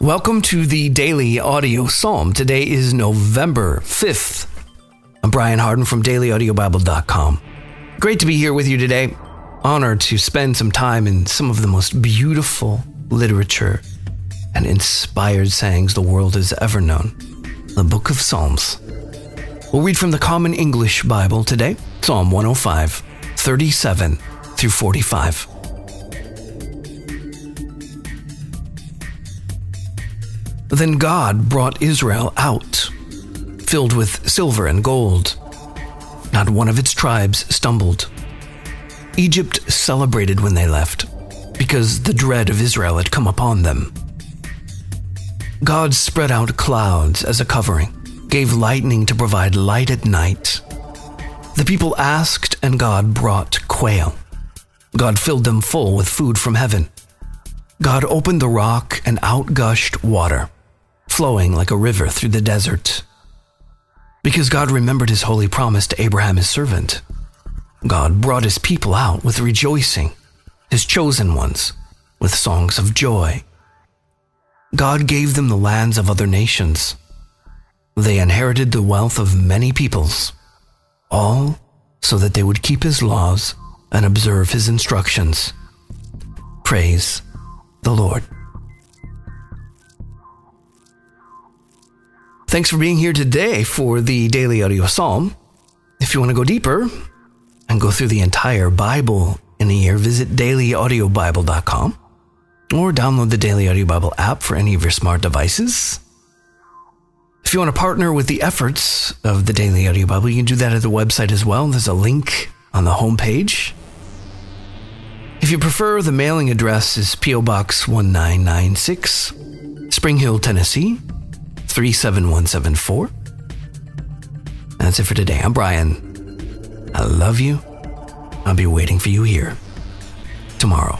Welcome to the daily audio psalm. Today is November 5th. I'm Brian Hardin from dailyaudiobible.com. Great to be here with you today. Honored to spend some time in some of the most beautiful literature and inspired sayings the world has ever known the book of Psalms. We'll read from the Common English Bible today, Psalm 105, 37 through 45. Then God brought Israel out, filled with silver and gold. Not one of its tribes stumbled. Egypt celebrated when they left, because the dread of Israel had come upon them. God spread out clouds as a covering, gave lightning to provide light at night. The people asked, and God brought quail. God filled them full with food from heaven. God opened the rock, and out gushed water flowing like a river through the desert. Because God remembered his holy promise to Abraham, his servant, God brought his people out with rejoicing, his chosen ones with songs of joy. God gave them the lands of other nations. They inherited the wealth of many peoples, all so that they would keep his laws and observe his instructions. Praise the Lord. Thanks for being here today for the Daily Audio Psalm. If you want to go deeper and go through the entire Bible in a year, visit dailyaudiobible.com or download the Daily Audio Bible app for any of your smart devices. If you want to partner with the efforts of the Daily Audio Bible, you can do that at the website as well. There's a link on the homepage. If you prefer, the mailing address is P.O. Box 1996, Spring Hill, Tennessee 37174. That's it for today. I'm Brian. I love you. I'll be waiting for you here tomorrow.